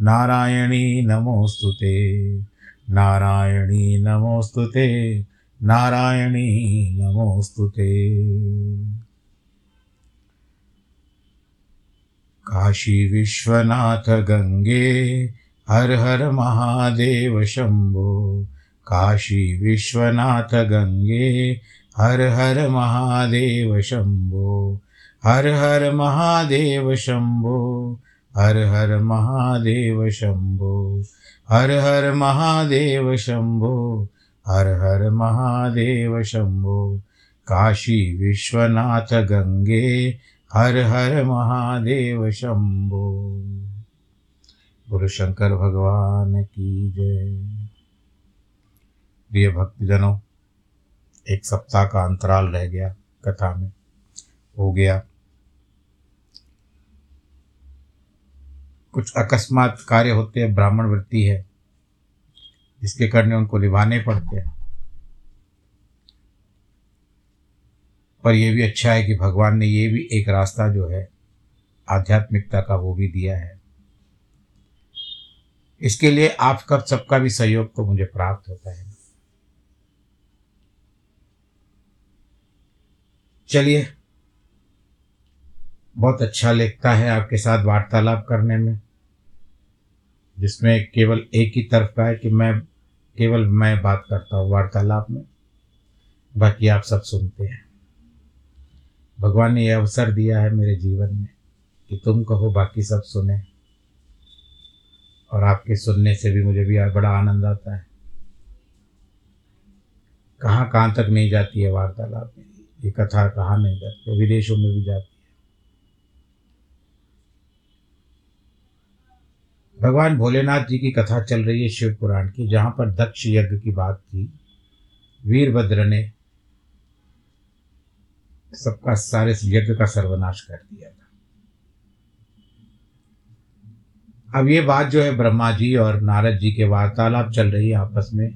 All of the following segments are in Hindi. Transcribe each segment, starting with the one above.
नारायणी नमोऽस्तु नारायणी नमोऽस्तु नारायणी नमोऽस्तु काशी विश्वनाथ गङ्गे हर हर महादेव शम्भो काशी विश्वनाथ गङ्गे हर हर महादेव शम्भो हर हर महादेव शम्भो हर हर महादेव शम्भो हर हर महादेव शम्भो हर हर महादेव शम्भो काशी विश्वनाथ गङ्गे हर हर महादेव शम्भो गुरु शंकर भगवान की जय। प्रिय भक्तजनों, एक सप्ताह का अंतराल रह गया कथा में, हो गया। कुछ अकस्मात कार्य होते हैं, ब्राह्मण वृत्ति है, जिसके करने उनको निभाने पड़ते हैं। पर यह भी अच्छा है कि भगवान ने ये भी एक रास्ता जो है, आध्यात्मिकता का वो भी दिया है। इसके लिए आपका सबका भी सहयोग तो मुझे प्राप्त होता है। चलिए बहुत अच्छा लगता है आपके साथ वार्तालाप करने में, जिसमें केवल एक ही तरफ़ का है कि मैं, केवल मैं बात करता हूँ वार्तालाप में। बाकी आप सब सुनते हैं। भगवान ने यह अवसर दिया है मेरे जीवन में कि तुम कहो, बाकी सब सुने। और आपके सुनने से भी मुझे भी बड़ा आनंद आता है। कहाँ कहाँ तक नहीं जाती है वार्तालाप में ये कथा कहाँ नहीं जाती? विदेशों में भी जाती भगवान भोलेनाथ जी की कथा चल रही है शिव पुराण की, जहाँ पर दक्ष यज्ञ की बात थी वीरभद्र ने सबका सारे यज्ञ का सर्वनाश कर दिया था। अब ये बात जो है ब्रह्मा जी और नारद जी के वार्तालाप चल रही है आपस में।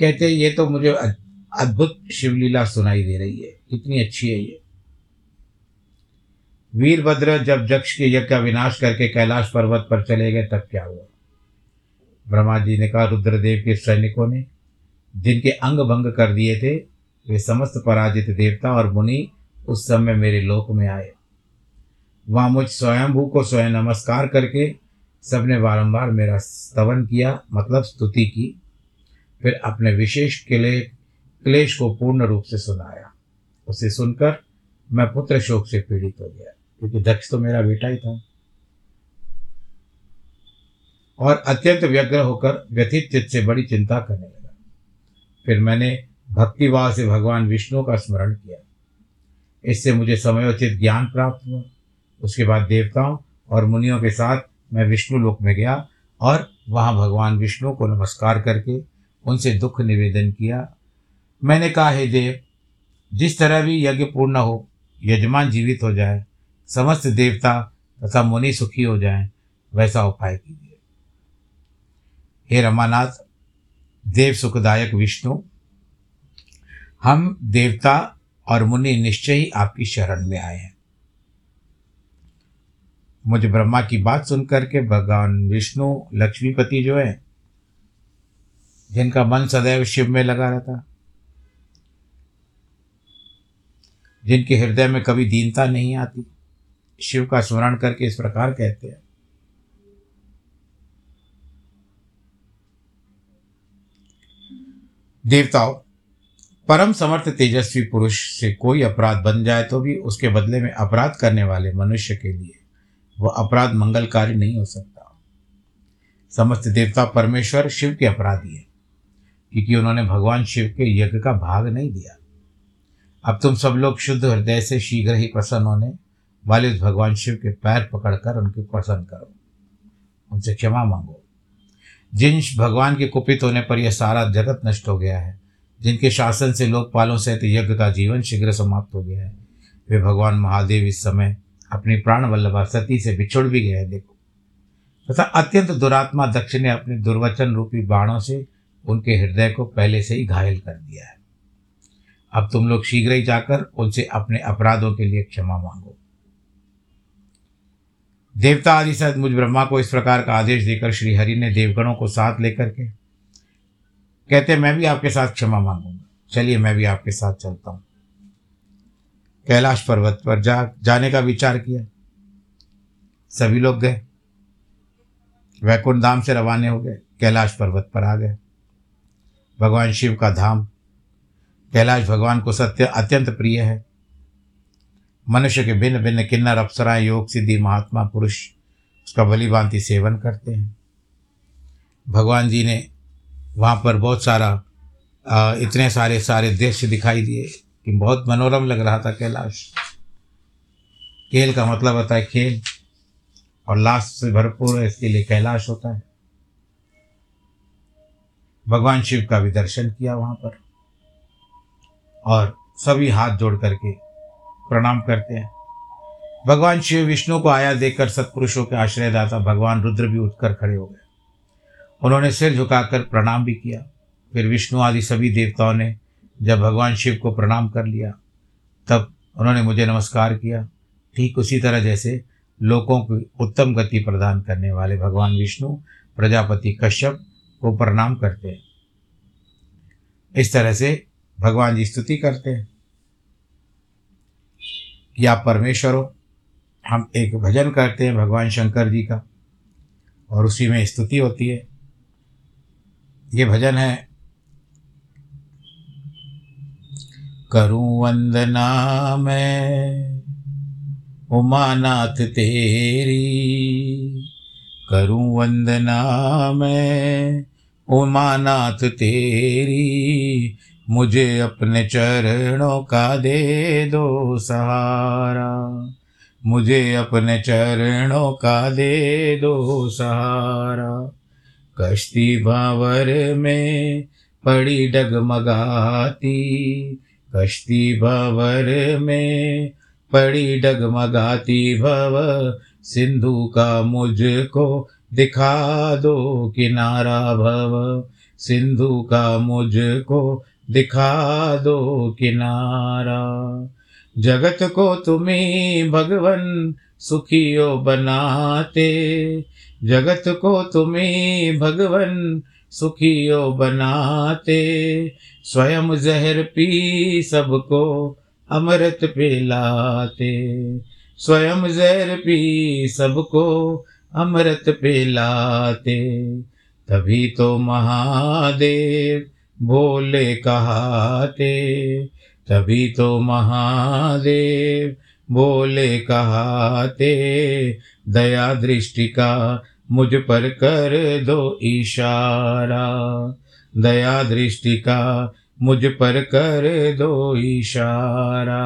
कहते ये तो मुझे अद्भुत शिवलीला सुनाई दे रही है। कितनी अच्छी है ये। वीरभद्र जब जक्ष के यज्ञ का विनाश करके कैलाश पर्वत पर चले गए, तब क्या हुआ? ब्रह्मा जी ने कहा, रुद्रदेव के सैनिकों ने जिनके अंग भंग कर दिए थे, वे समस्त पराजित देवता और मुनि उस समय मेरे लोक में आए। वहाँ मुझ स्वयंभू को स्वयं नमस्कार करके सबने बारंबार मेरा स्तवन किया मतलब स्तुति की, फिर अपने विशेष किले, क्लेश को पूर्ण रूप से सुनाया। उसे सुनकर मैं पुत्र शोक से पीड़ित हो गया। क्योंकि दक्ष तो मेरा बेटा ही था। और अत्यंत व्यग्र होकर व्यथित चित्त से बड़ी चिंता करने लगा। फिर मैंने भक्तिभाव से भगवान विष्णु का स्मरण किया। इससे मुझे समयोचित ज्ञान प्राप्त हुआ। उसके बाद देवताओं और मुनियों के साथ मैं विष्णु लोक में गया और वहाँ भगवान विष्णु को नमस्कार करके उनसे दुख निवेदन किया। मैंने कहा, हे देव, जिस तरह भी यज्ञ पूर्ण हो, यजमान जीवित हो जाए समस्त देवता तथा मुनि सुखी हो जाएँ, वैसा उपाय कीजिए। हे रमानाथ, देव सुखदायक विष्णु, हम देवता और मुनि निश्चय ही आपकी शरण में आए हैं। मुझे ब्रह्मा की बात सुनकर के भगवान विष्णु, लक्ष्मीपति जो है, जिनका मन सदैव शिव में लगा रहता, जिनके हृदय में कभी दीनता नहीं आती शिव का स्मरण करके इस प्रकार कहते हैं। देवताओं, परम समर्थ तेजस्वी पुरुष से कोई अपराध बन जाए तो भी उसके बदले में अपराध करने वाले मनुष्य के लिए वह अपराध मंगलकारी नहीं हो सकता। समस्त देवता परमेश्वर शिव के अपराधी है, क्योंकि उन्होंने भगवान शिव के यज्ञ का भाग नहीं दिया। अब तुम सब लोग शुद्ध हृदय से शीघ्र ही प्रसन्न होने वाले उस भगवान शिव के पैर पकड़कर उनके प्रसन्न करो। उनसे क्षमा मांगो। जिन भगवान के कुपित होने पर यह सारा जगत नष्ट हो गया है, जिनके शासन से लोकपालों सहित यज्ञ का जीवन शीघ्र समाप्त हो गया है, वे भगवान महादेव इस समय अपनी प्राण वल्लभा सती से बिछुड़ भी गए हैं, देखो। तथा अत्यंत दुरात्मा दक्ष ने अपने दुर्वचन रूपी बाणों से उनके हृदय को पहले से ही घायल कर दिया है। अब तुम लोग शीघ्र ही जाकर उनसे अपने अपराधों के लिए क्षमा मांगो। देवता आदि सहित मुझ ब्रह्मा को इस प्रकार का आदेश देकर श्री हरि ने देवगणों को साथ लेकर के कहते मैं भी आपके साथ क्षमा मांगूँगा। चलिए, मैं भी आपके साथ चलता हूँ। कैलाश पर्वत पर जा, जाने का विचार किया। सभी लोग गए। वैकुंठ धाम से रवाने हो गए। कैलाश पर्वत पर आ गए। भगवान शिव का धाम। कैलाश भगवान को सत्य अत्यंत प्रिय है। मनुष्य के भिन्न भिन्न किन्नर, अप्सराएँ, योग, सिद्धि, महात्मा, पुरुष, उसका बलि भांति सेवन करते हैं। भगवान जी ने वहाँ पर बहुत सारा इतने सारे सारे दृश्य दिखाई दिए कि बहुत मनोरम लग रहा था कैलाश। खेल का मतलब होता है खेल, और लाश से भरपूर इसके लिए कैलाश होता है। भगवान शिव का भी दर्शन किया वहाँ पर, और सभी हाथ जोड़ करके प्रणाम करते हैं। भगवान शिव विष्णु को आया देखकर सत्पुरुषों के आश्रयदाता भगवान रुद्र भी उठकर खड़े हो गए। उन्होंने सिर झुकाकर प्रणाम भी किया। फिर विष्णु आदि सभी देवताओं ने जब भगवान शिव को प्रणाम कर लिया, तब उन्होंने मुझे नमस्कार किया। ठीक उसी तरह जैसे लोगों की उत्तम गति प्रदान करने वाले भगवान विष्णु, प्रजापति कश्यप को प्रणाम करते हैं। इस तरह से भगवान जी स्तुति करते हैं। आप परमेश्वर हो हम एक भजन करते हैं भगवान शंकर जी का, और उसी में स्तुति होती है। ये भजन है, करूँ वंदना मैं, उमानाथ तेरी, करूँ वंदना मैं, उमानाथ तेरी मुझे अपने चरणों का दे दो सहारा। मुझे अपने चरणों का दे दो सहारा। कश्ती भावर में पड़ी डगमगाती, कश्ती भवर में पड़ी डगमगाती, भव सिंधु का मुझको दिखा दो किनारा, भव सिंधु का मुझको दिखा दो किनारा। जगत को तुम्हें भगवन सुखियो बनाते। जगत को तुम्हें भगवन सुखियो बनाते। स्वयं जहर पी सबको अमृत पिलाते। स्वयं जहर पी सबको अमृत पिलाते। तभी तो महादेव बोले कहाते तभी तो महादेव बोले कहाते दया दृष्टि का मुझ पर कर दो इशारा। दया दृष्टि का मुझ पर कर दो इशारा।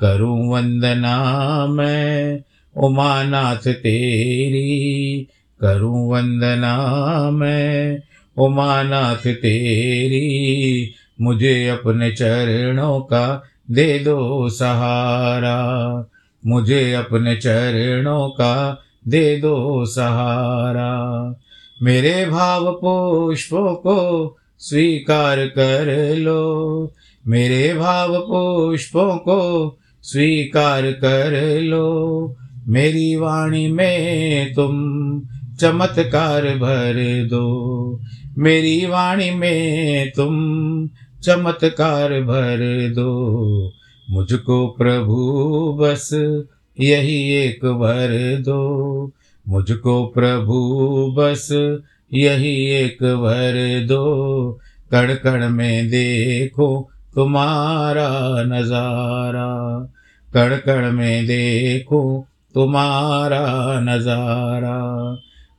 करूँ वंदना मैं, उमानाथ तेरी। करूँ वंदना मैं उमानाथ तेरी, मुझे अपने चरणों का दे दो सहारा। मुझे अपने चरणों का दे दो सहारा। मेरे भाव पुष्पों को स्वीकार कर लो। मेरे भाव पुष्पों को स्वीकार कर लो। मेरी वाणी में तुम चमत्कार भर दो। मेरी वाणी में तुम चमत्कार भर दो। मुझको प्रभु, बस यही एक भर दो। मुझको प्रभु, बस यही एक भर दो। कण कण में देखो तुम्हारा नज़ारा। कण कण में देखो तुम्हारा नज़ारा।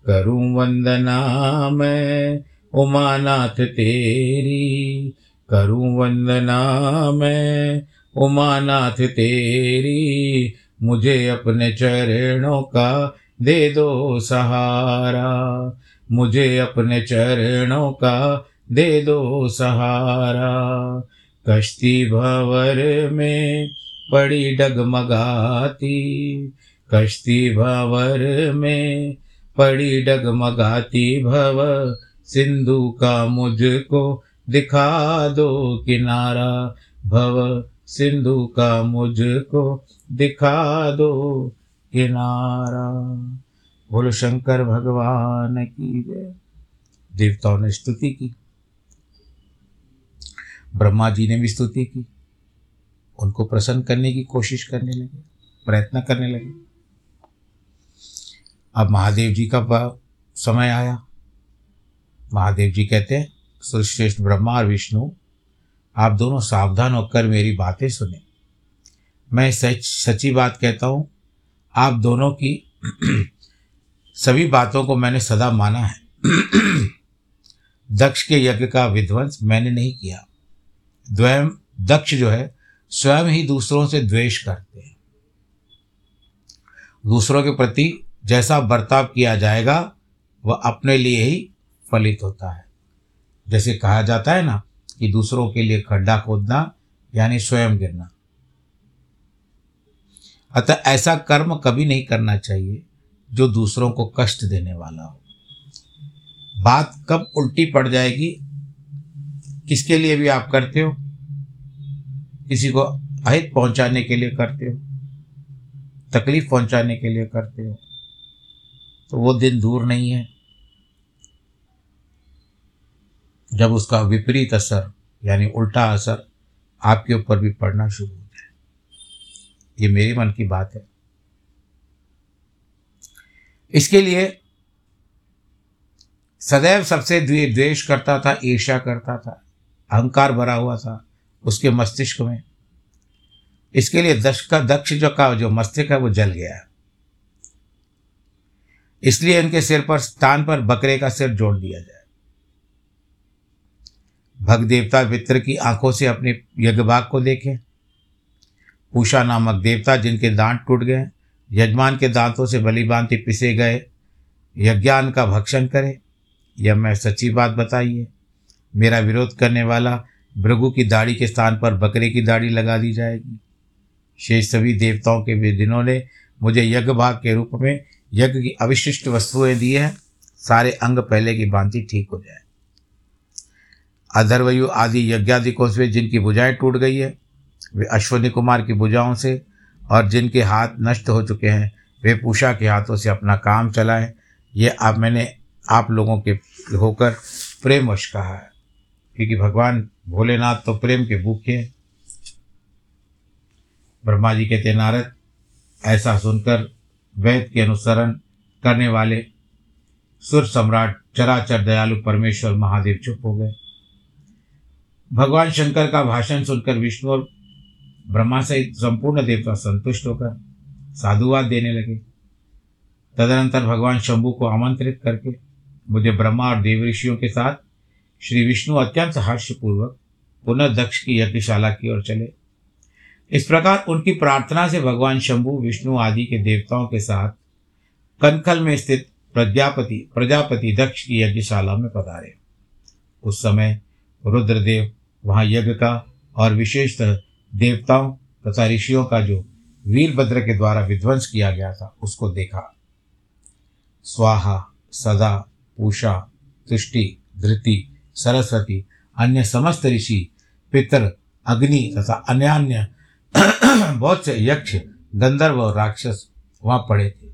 करूँ वंदना मैं उमानाथ तेरी। करूँ वंदना मैं उमानाथ तेरी। मुझे अपने चरणों का दे दो सहारा। मुझे अपने चरणों का दे दो सहारा। कश्ती भवर में पड़ी डगमगाती। कश्ती भवर में पड़ी डगमगाती भव। सिंधु का मुझको दिखा दो किनारा। भव, सिंधु का मुझको दिखा दो किनारा। बोलो, शंकर भगवान की जय। देवताओं ने स्तुति की। ब्रह्मा जी ने भी स्तुति की। उनको प्रसन्न करने की कोशिश करने लगे, प्रयत्न करने लगे। अब महादेव जी का समय आया। महादेव जी कहते हैं श्रेष्ठ ब्रह्मा और विष्णु, आप दोनों सावधान होकर मेरी बातें सुने। मैं सच, सच्ची बात कहता हूँ, आप दोनों की सभी बातों को मैंने सदा माना है। दक्ष के यज्ञ का विध्वंस मैंने नहीं किया। द्वयं दक्ष जो है, स्वयं ही दूसरों से द्वेष करते हैं। दूसरों के प्रति जैसा बर्ताव किया जाएगा, वह अपने लिए ही फलित होता है। जैसे कहा जाता है ना कि दूसरों के लिए खड्डा खोदना, यानी स्वयं गिरना। अतः ऐसा कर्म कभी नहीं करना चाहिए जो दूसरों को कष्ट देने वाला हो। बात कब उल्टी पड़ जाएगी? किसके लिए भी आप करते हो? किसी को अहित पहुँचाने के लिए करते हो? तकलीफ़ पहुँचाने के लिए करते हो? तो वो दिन दूर नहीं है। जब उसका विपरीत असर, यानी उल्टा असर, आपके ऊपर भी पड़ना शुरू हो जाए। ये मेरे मन की बात है। इसके लिए सदैव सबसे द्वेष करता था, ईर्ष्या करता था। अहंकार भरा हुआ था उसके मस्तिष्क में। इसके लिए दक्ष का, दक्ष जो का, जो मस्तिष्क है, वो जल गया। इसलिए इनके सिर पर स्थान पर बकरे का सिर जोड़ दिया जाए। भग देवता मित्र की आँखों से अपने यज्ञभाग को देखें। पूषा नामक देवता जिनके दांत टूट गए, यजमान के दांतों से बलिबांति पिसे गए, यज्ञान का भक्षण करे। यह मैं सच्ची बात बताइए, मेरा विरोध करने वाला भृगु की दाढ़ी के स्थान पर बकरे की दाढ़ी लगा दी जाएगी। शेष सभी देवताओं के दिनों ने मुझे यज्ञ भाग के रूप में यज्ञ की अविशिष्ट वस्तुएँ दी हैं, सारे अंग पहले की भांति ठीक हो जाए। अधर्वयु आदि यज्ञादिकों से जिनकी भुजाएँ टूट गई है, वे अश्वनी कुमार की भुजाओं से और जिनके हाथ नष्ट हो चुके हैं, वे पूषा के हाथों से अपना काम चलाएँ। ये आप मैंने आप लोगों के होकर प्रेमवश कहा है। क्योंकि भगवान भोलेनाथ तो प्रेम के भूखे हैं। ब्रह्मा जी कहते नारद, ऐसा सुनकर वेद के अनुसरण करने वाले सुर सम्राट, चराचर दयालु परमेश्वर महादेव चुप हो गए। भगवान शंकर का भाषण सुनकर विष्णु और ब्रह्मा सहित संपूर्ण देवता संतुष्ट होकर साधुवाद देने लगे। तदनंतर भगवान शंभु को आमंत्रित करके मुझे ब्रह्मा और देव ऋषियों के साथ श्री विष्णु अत्यंत हर्षपूर्वक पुनः दक्ष की यज्ञशाला की ओर चले। इस प्रकार उनकी प्रार्थना से भगवान शंभु, विष्णु आदि के देवताओं के साथ कनखल में स्थित प्रजापति प्रजापति दक्ष की यज्ञशाला में पधारे। उस समय रुद्रदेव, वहाँ यज्ञ का और विशेषतः देवताओं तथा ऋषियों का जो वीरभद्र के द्वारा विध्वंस किया गया था, उसको देखा। स्वाहा, सदा, पूषा तुष्टि धृति, सरस्वती, अन्य समस्त ऋषि, पितर, अग्नि तथा अन्य अन्य बहुत से यक्ष, गंधर्व और राक्षस वहाँ पड़े थे।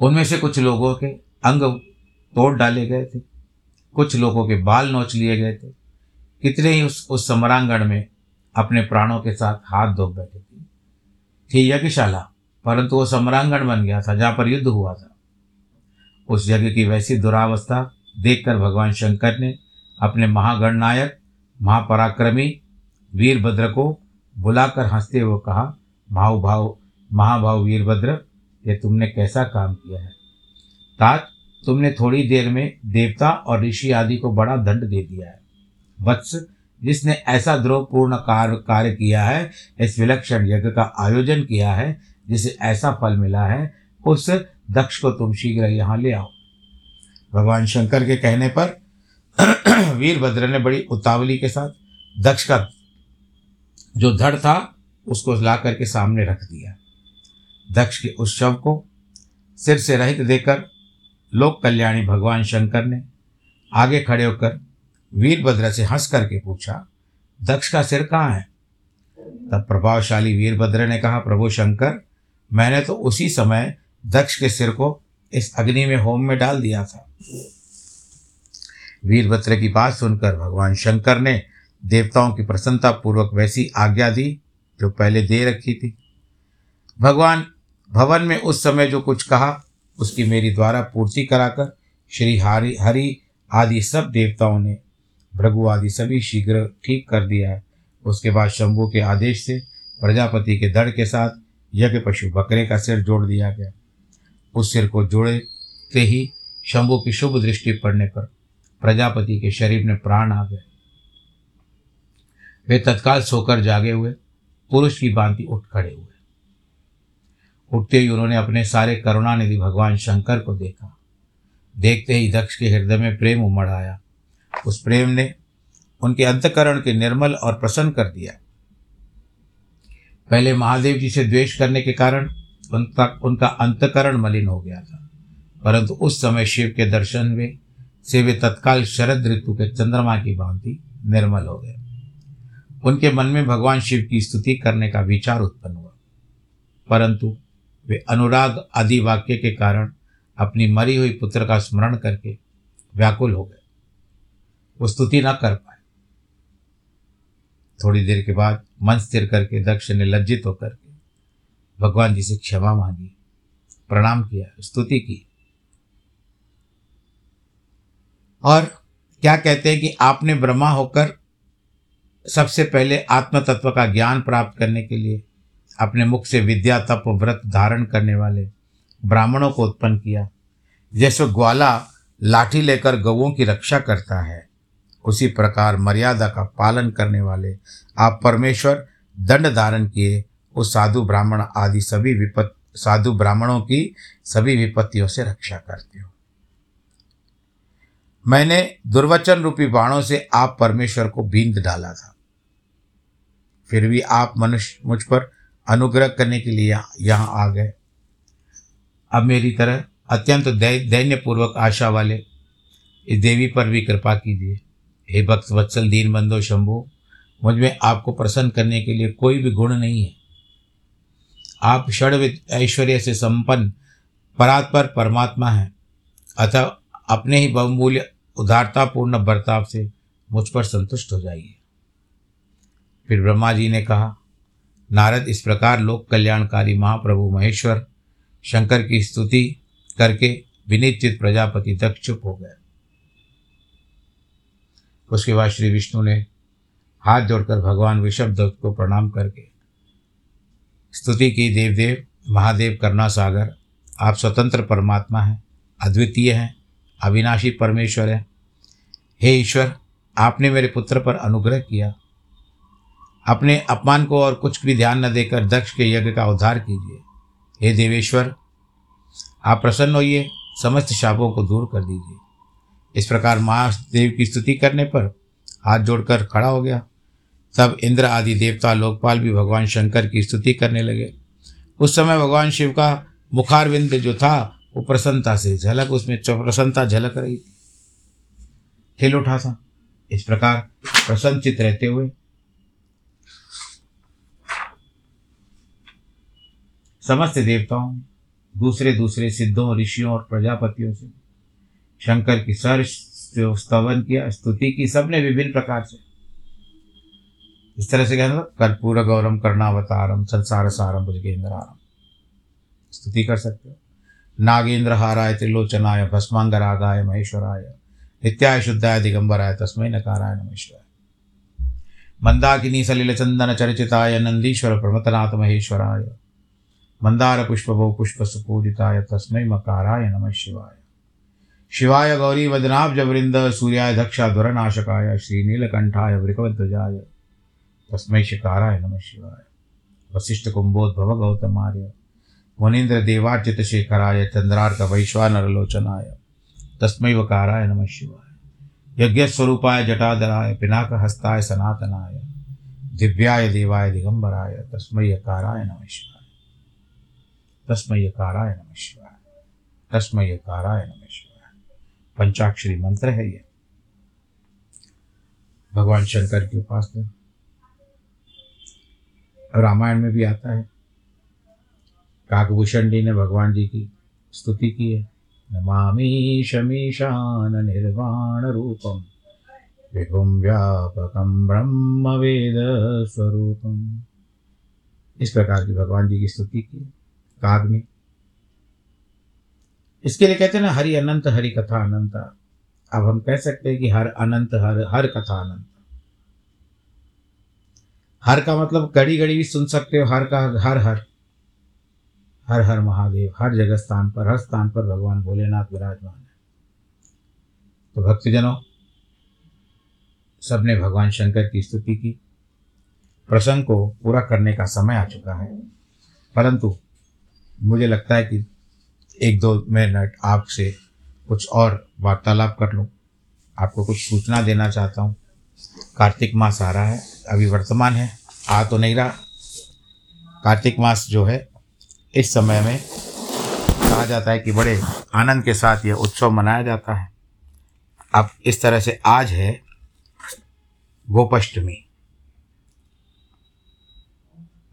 उनमें से कुछ लोगों के अंग तोड़ डाले गए थे। कुछ लोगों के बाल नोच लिए गए थे। कितने ही उस उस समरांगण में अपने प्राणों के साथ हाथ धो बैठे थे। थी यज्ञशाला, परंतु वो सम्रांगण बन गया था, जहाँ पर युद्ध हुआ था। उस यज्ञ की वैसी दुरावस्था देखकर भगवान शंकर ने अपने महागणनायक, महापराक्रमी, वीरभद्र को बुलाकर हँसते हुए कहा भाव भाव महाभाव वीरभद्र, ये तुमने कैसा काम किया है? तात तुमने थोड़ी देर में देवता और ऋषि आदि को बड़ा दंड दे दिया है। वत्स, जिसने ऐसा द्रोहपूर्ण कार्य कार्य किया है, इस विलक्षण यज्ञ का आयोजन किया है, जिसे ऐसा फल मिला है, उस दक्ष को तुम शीघ्र यहाँ ले आओ। भगवान शंकर के कहने पर वीरभद्र ने बड़ी उतावली के साथ दक्ष का जो धड़ था, उसको ला करके सामने रख दिया। दक्ष के उस शव को सिर से रहित देकर लोक कल्याणी भगवान शंकर ने आगे खड़े होकर वीरभद्र से हंस करके पूछा, दक्ष का सिर कहाँ है? तब प्रभावशाली वीरभद्र ने कहा, प्रभु शंकर, मैंने तो उसी समय दक्ष के सिर को इस अग्नि में होम में डाल दिया था। वीरभद्र की बात सुनकर भगवान शंकर ने देवताओं की प्रसन्नता पूर्वक वैसी आज्ञा दी जो पहले दे रखी थी। भगवान भवन में उस समय जो कुछ कहा, उसकी मेरी द्वारा पूर्ति कराकर श्री हरि हरि आदि सब देवताओं ने, भृगु आदि सभी शीघ्र ठीक कर दिया है। उसके बाद शंभु के आदेश से प्रजापति के दड़ के साथ यज्ञ पशु बकरे का सिर जोड़ दिया गया। उस सिर को जोड़े जोड़ते ही शंभु की शुभ दृष्टि पड़ने पर प्रजापति के शरीर में प्राण आ गए। वे तत्काल सोकर जागे हुए, पुरुष की भांति उठ खड़े हुए। उठते ही उन्होंने अपने सारे करुणानिधि भगवान शंकर को देखा। देखते ही दक्ष के हृदय में प्रेम उमड़ आया। उस प्रेम ने उनके अंतकरण के निर्मल और प्रसन्न कर दिया। पहले महादेव जी से द्वेष करने के कारण उनका उनका अंतकरण मलिन हो गया था। परंतु उस समय शिव के दर्शन में, से वे तत्काल शरद ऋतु के चंद्रमा की भांति निर्मल हो गए। उनके मन में भगवान शिव की स्तुति करने का विचार उत्पन्न हुआ। परंतु वे अनुराग आदि वाक्य के कारण अपनी मरी हुई पुत्र का स्मरण करके व्याकुल हो गए। वो स्तुति न कर पाए। थोड़ी देर के बाद मन स्थिर करके दक्ष ने लज्जित होकर के भगवान जी से क्षमा मांगी, प्रणाम किया, स्तुति की। और क्या कहते हैं कि आपने ब्रह्मा होकर सबसे पहले आत्म तत्व का ज्ञान प्राप्त करने के लिए अपने मुख से विद्या तप व्रत धारण करने वाले ब्राह्मणों को उत्पन्न किया। जैसे ग्वाला लाठी लेकर गवों की रक्षा करता है, उसी प्रकार मर्यादा का पालन करने वाले आप परमेश्वर दंड धारण किए उस साधु ब्राह्मण आदि सभी विपत, साधु ब्राह्मणों की सभी विपत्तियों से रक्षा करते हो। मैंने दुर्वचन रूपी बाणों से आप परमेश्वर को बींद डाला था। फिर भी आप मनुष्य मुझ पर अनुग्रह करने के लिए यहाँ आ गए। अब मेरी तरह अत्यंत दैन्यपूर्वक आशा वाले इस देवी पर भी कृपा कीजिए। हे भक्त वत्सल दीन बंधो शंभु, मुझमें आपको प्रसन्न करने के लिए कोई भी गुण नहीं है। आप षड ऐश्वर्य से संपन्न, परात्पर परमात्मा हैं। अतः अपने ही बहुमूल्य उदारतापूर्ण बर्ताव से मुझ पर संतुष्ट हो जाइए। फिर ब्रह्मा जी ने कहा, नारद, इस प्रकार लोक कल्याणकारी महाप्रभु महेश्वर शंकर की स्तुति करके विनिचित प्रजापति तक चुप हो गए। उसके बाद श्री विष्णु ने हाथ जोड़कर भगवान विषभ दत्त को प्रणाम करके स्तुति की, देवदेव, महादेव करुणा सागर आप स्वतंत्र परमात्मा हैं, अद्वितीय हैं, अविनाशी परमेश्वर हैं। हे ईश्वर, आपने मेरे पुत्र पर अनुग्रह किया अपने अपमान को और कुछ भी ध्यान न देकर दक्ष के यज्ञ का उद्धार कीजिए। हे देवेश्वर, आप प्रसन्न होइए, समस्त शापों को दूर कर दीजिए। इस प्रकार महादेव की स्तुति करने पर हाथ जोड़कर खड़ा हो गया। तब इंद्र आदि देवता लोकपाल भी भगवान शंकर की स्तुति करने लगे। उस समय भगवान शिव का मुखारविंद जो था, वो प्रसन्नता से झलक, उसमें प्रसन्नता झलक रही। थी हिल उठा था। इस प्रकार प्रसन्नचित रहते हुए समस्त देवताओं, दूसरे दूसरे सिद्धों, ऋषियों और प्रजापतियों से। शंकर की सर स्तवन किया, स्तुति की, सबने विभिन्न प्रकार से। इस तरह से कहना कर्पूर गौरम कर्णावतारम, संसार सारम भुजगेंद्रारम। स्तुति कर सकते हो। नागेंद्र हाराय, त्रिलोचनाय, भस्मांगरागाय, महेश्वराय, नित्याय शुद्धाय, दिगंबराय तस्मय नकाराय, नमेश्वराय। मंदाकिनी सलिल चंदन चर्चिताय, नंदीश्वर, प्रमतनाथ, महेश्वराय। मंदार पुष्पभो पुष्प सुपूजिताय तस्मय मकाराय नमः शिवाय। शिवाय गौरी वदनाब्ज वृंद सूर्याय दक्षाध्वरनाशकाय श्रीनीलकंठाय वृकवध्वजाय तस्मै शिकाराय नम शिवाय। वशिष्ठ कुंभोद्भव गौतमार्य मुनीन्द्र देवार्चित शेखराय, चंद्रार्क वैश्वानरलोचनाय तस्मै वकाराय नमः शिवाय। यज्ञस्वरूपाय जटाधराय पिनाक हस्ताय सनातनाय, दिव्याय देवाय दिगंबराय तस्मै यकाराय नमः शिवाय। तस्मै यकाराय नमः शिवाय तस्मै यकाराय नमः शिवाय पंचाक्षरी मंत्र है ये। भगवान शंकर की उपासना रामायण में भी आता है। काकभूषण जी ने भगवान जी की स्तुति की है। नमामि शमीशान निर्वाण रूपम। विभुम व्यापकम ब्रह्म वेद स्वरूपम इस प्रकार की भगवान जी की स्तुति की काग में इसके लिए कहते हैं ना, हरि अनंत, हरि कथा अनंत। अब हम कह सकते हैं कि हर अनंत, हर हर कथा अनंत। हर का मतलब घड़ी घड़ी भी सुन सकते हो, हर का, हर हर। हर हर महादेव, हर जगह स्थान पर, हर स्थान पर भगवान भोलेनाथ विराजमान है। तो भक्तजनों, सबने भगवान शंकर की स्तुति की। प्रसंग को पूरा करने का समय आ चुका है। परंतु मुझे लगता है कि एक दो मिनट आपसे कुछ और वार्तालाप कर लूँ। आपको कुछ सूचना देना चाहता हूँ। कार्तिक मास आ रहा है, अभी वर्तमान है, आ तो नहीं रहा। कार्तिक मास जो है, इस समय में कहा जाता है कि बड़े आनंद के साथ यह उत्सव मनाया जाता है। अब इस तरह से आज है गोपाष्टमी।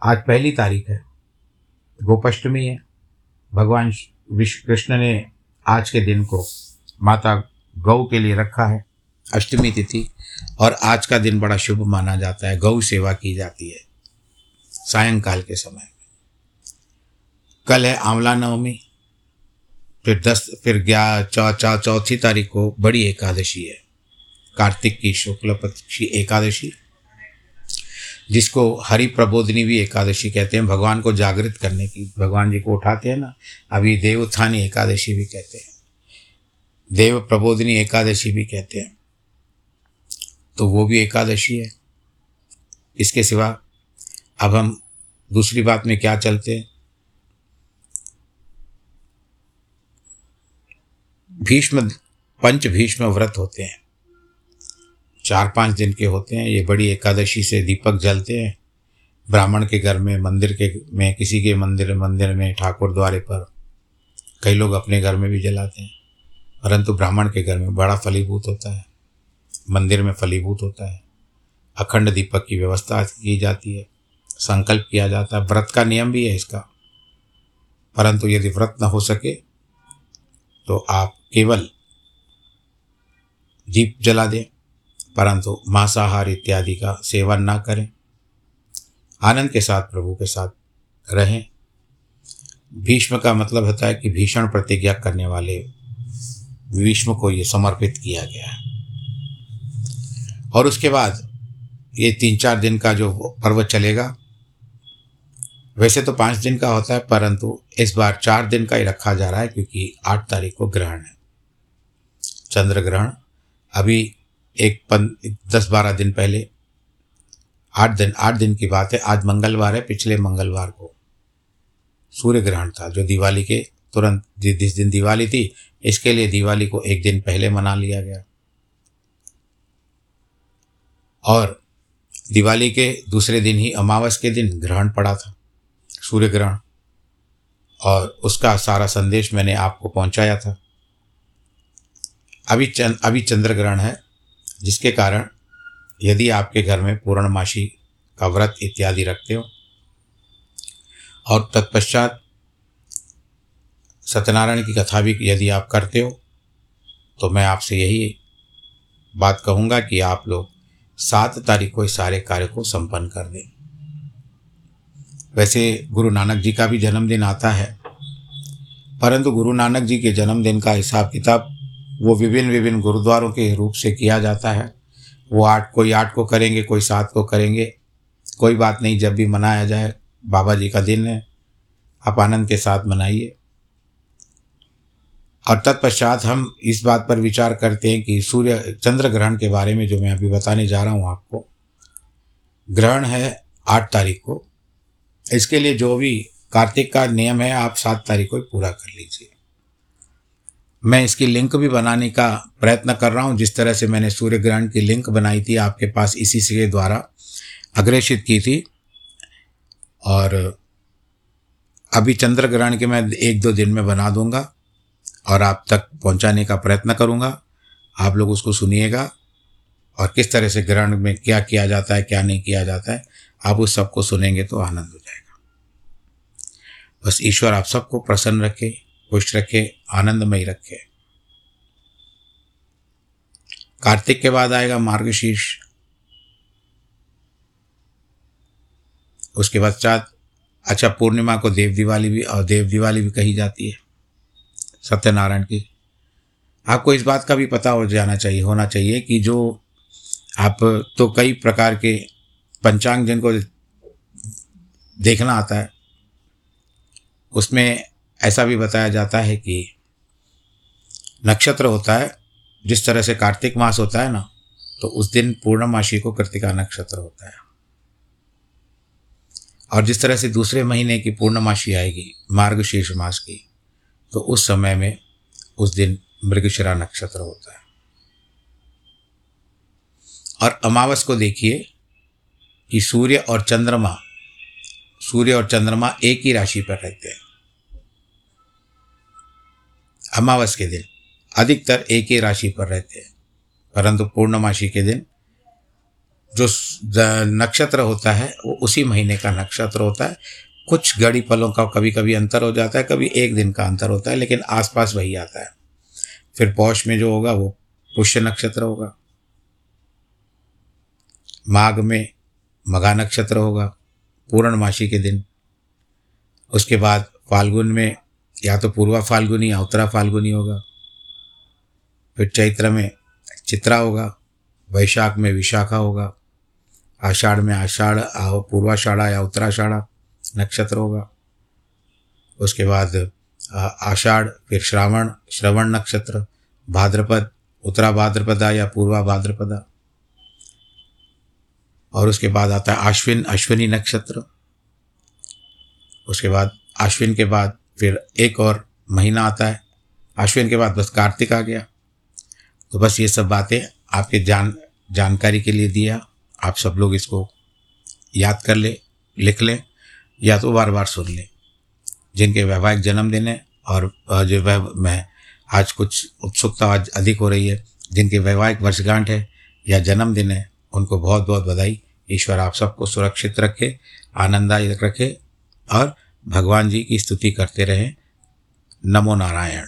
आज पहली तारीख है। गोपाष्टमी है। भगवान विश्व कृष्ण ने आज के दिन को माता गौ के लिए रखा है, अष्टमी तिथि, और आज का दिन बड़ा शुभ माना जाता है। गौ सेवा की जाती है सायंकाल के समय कल है आंवला नवमी, फिर दस, फिर ग्यारह चौ चौ, चौथी तारीख को बड़ी एकादशी है। कार्तिक की शुक्ल पक्षी एकादशी जिसको हरि प्रबोधनी भी एकादशी कहते हैं, भगवान को जागृत करने की, भगवान जी को उठाते हैं ना अभी देव एकादशी भी कहते हैं। देव प्रबोधनी एकादशी भी कहते हैं। तो वो भी एकादशी है। इसके सिवा अब हम दूसरी बात में क्या चलते हैं? भीष्म पंच भीष्म व्रत होते हैं। चार पाँच दिन के होते हैं। ये बड़ी एकादशी से दीपक जलते हैं। ब्राह्मण के घर में, मंदिर के में, किसी के मंदिर मंदिर में, ठाकुर द्वारे पर कई लोग अपने घर में भी जलाते हैं। परंतु ब्राह्मण के घर में बड़ा फलीभूत होता है। मंदिर में फलीभूत होता है। अखंड दीपक की व्यवस्था की जाती है। संकल्प किया जाता है। व्रत का नियम भी है इसका। परंतु यदि व्रत न हो सके तो आप केवल दीप जला दें। परंतु मांसाहार इत्यादि का सेवन ना करें। आनंद के साथ, प्रभु के साथ रहें। भीष्म का मतलब होता है कि भीषण प्रतिज्ञा करने वाले भीष्म को ये समर्पित किया गया है। और उसके बाद ये तीन चार दिन का जो पर्व चलेगा, वैसे तो पाँच दिन का होता है, परंतु इस बार चार दिन का ही रखा जा रहा है, क्योंकि आठ तारीख को ग्रहण है। चंद्र ग्रहण, अभी एक पन, दस बारह दिन पहले, आठ दिन आठ दिन की बात है, आज मंगलवार है, पिछले मंगलवार को। सूर्य ग्रहण था, जो दिवाली के तुरंत जिस दिन दिवाली थी, इसके लिए दिवाली को एक दिन पहले मना लिया गया। और दिवाली के दूसरे दिन ही अमावस के दिन ग्रहण पड़ा था सूर्य ग्रहण और उसका सारा संदेश मैंने आपको पहुँचाया था। अभी चंद, अभी चंद्र ग्रहण है जिसके कारण यदि आपके घर में पूर्णमासी का व्रत इत्यादि रखते हो और तत्पश्चात सत्यनारायण की कथा भी यदि आप करते हो तो मैं आपसे यही बात कहूँगा कि आप लोग सात तारीख को इस सारे कार्य को संपन्न कर दें। वैसे गुरु नानक जी का भी जन्मदिन आता है, परंतु गुरु नानक जी के जन्मदिन का हिसाब किताब वो विभिन्न विभिन्न गुरुद्वारों के रूप से किया जाता है। वो आठ, कोई आठ को करेंगे, कोई सात को करेंगे। कोई बात नहीं, जब भी मनाया जाए, बाबा जी का दिन है, आप आनंद के साथ मनाइए। और तत्पश्चात हम इस बात पर विचार करते हैं कि सूर्य, चंद्र ग्रहण के बारे में जो मैं अभी बताने जा रहा हूँ आपको, ग्रहण है आठ तारीख को। इसके लिए जो भी कार्तिक का नियम है, आप सात तारीख को पूरा कर लीजिए। मैं इसकी लिंक भी बनाने का प्रयत्न कर रहा हूँ, जिस तरह से मैंने सूर्य ग्रहण की लिंक बनाई थी, आपके पास इसी से द्वारा अग्रेषित की थी। और अभी चंद्र ग्रहण के मैं एक दो दिन में बना दूँगा और आप तक पहुँचाने का प्रयत्न करूँगा। आप लोग उसको सुनिएगा और किस तरह से ग्रहण में क्या किया जाता है, क्या नहीं किया जाता है, आप उस सबको सुनेंगे तो आनंद हो जाएगा। बस ईश्वर आप सबको प्रसन्न रखे। खुश रखे, आनंदमय रखे। कार्तिक के बाद आएगा मार्गशीर्ष। उसके पश्चात अच्छा पूर्णिमा को देव दिवाली भी, और देव दिवाली भी कही जाती है, सत्यनारायण की। आपको इस बात का भी पता हो जाना चाहिए, होना चाहिए कि जो आप तो कई प्रकार के पंचांग जिनको देखना आता है, उसमें ऐसा भी बताया जाता है कि नक्षत्र होता है, जिस तरह से कार्तिक मास होता है ना तो उस दिन पूर्णमासी को कृतिका नक्षत्र होता है। और जिस तरह से दूसरे महीने की पूर्णमासी आएगी मार्गशीर्ष मास की तो उस समय में उस दिन मृगशिरा नक्षत्र होता है। और अमावस को देखिए कि सूर्य और चंद्रमा, सूर्य और चंद्रमा एक ही राशि पर रहते हैं। अमावस के दिन, अधिकतर एक ही राशि पर रहते हैं। परंतु पूर्णमासी के दिन, जो नक्षत्र होता है, वो उसी महीने का नक्षत्र होता है। कुछ घड़ी पलों का कभी कभी अंतर हो जाता है, कभी एक दिन का अंतर होता है, लेकिन आसपास वही आता है। फिर पौष में जो होगा, वो पुष्य नक्षत्र होगा। माघ में मघा नक्षत्र होगा, पूर्णमासी के दिन। उसके बाद फाल्गुन में या तो पूर्वा फाल्गुनी या उत्तरा फाल्गुनी होगा। फिर चैत्र में चित्रा होगा, वैशाख में विशाखा होगा, आषाढ़ में आषाढ़ पूर्वाषाढ़ा या उत्तराषाढ़ा नक्षत्र होगा। उसके बाद आषाढ़, फिर श्रावण, श्रवण नक्षत्र, भाद्रपद, उत्तरा भाद्रपदा या पूर्वा भाद्रपदा। और उसके बाद आता है आश्विन अश्विनी नक्षत्र। उसके बाद आश्विन के बाद फिर एक और महीना आता है। आश्विन के बाद बस कार्तिक आ गया। तो बस ये सब बातें आपके जान, जानकारी के लिए दिया। आप सब लोग इसको याद कर ले, लिख लें या तो बार बार सुन लें। जिनके वैवाहिक जन्मदिन है और जो वह मैं, आज कुछ उत्सुकता आज अधिक हो रही है, जिनके वैवाहिक वर्षगांठ है या जन्मदिन है, उनको बहुत बहुत बधाई। ईश्वर आप सबको सुरक्षित रखे आनंददायक रखे और भगवान जी की स्तुति करते रहें। नमो नारायण।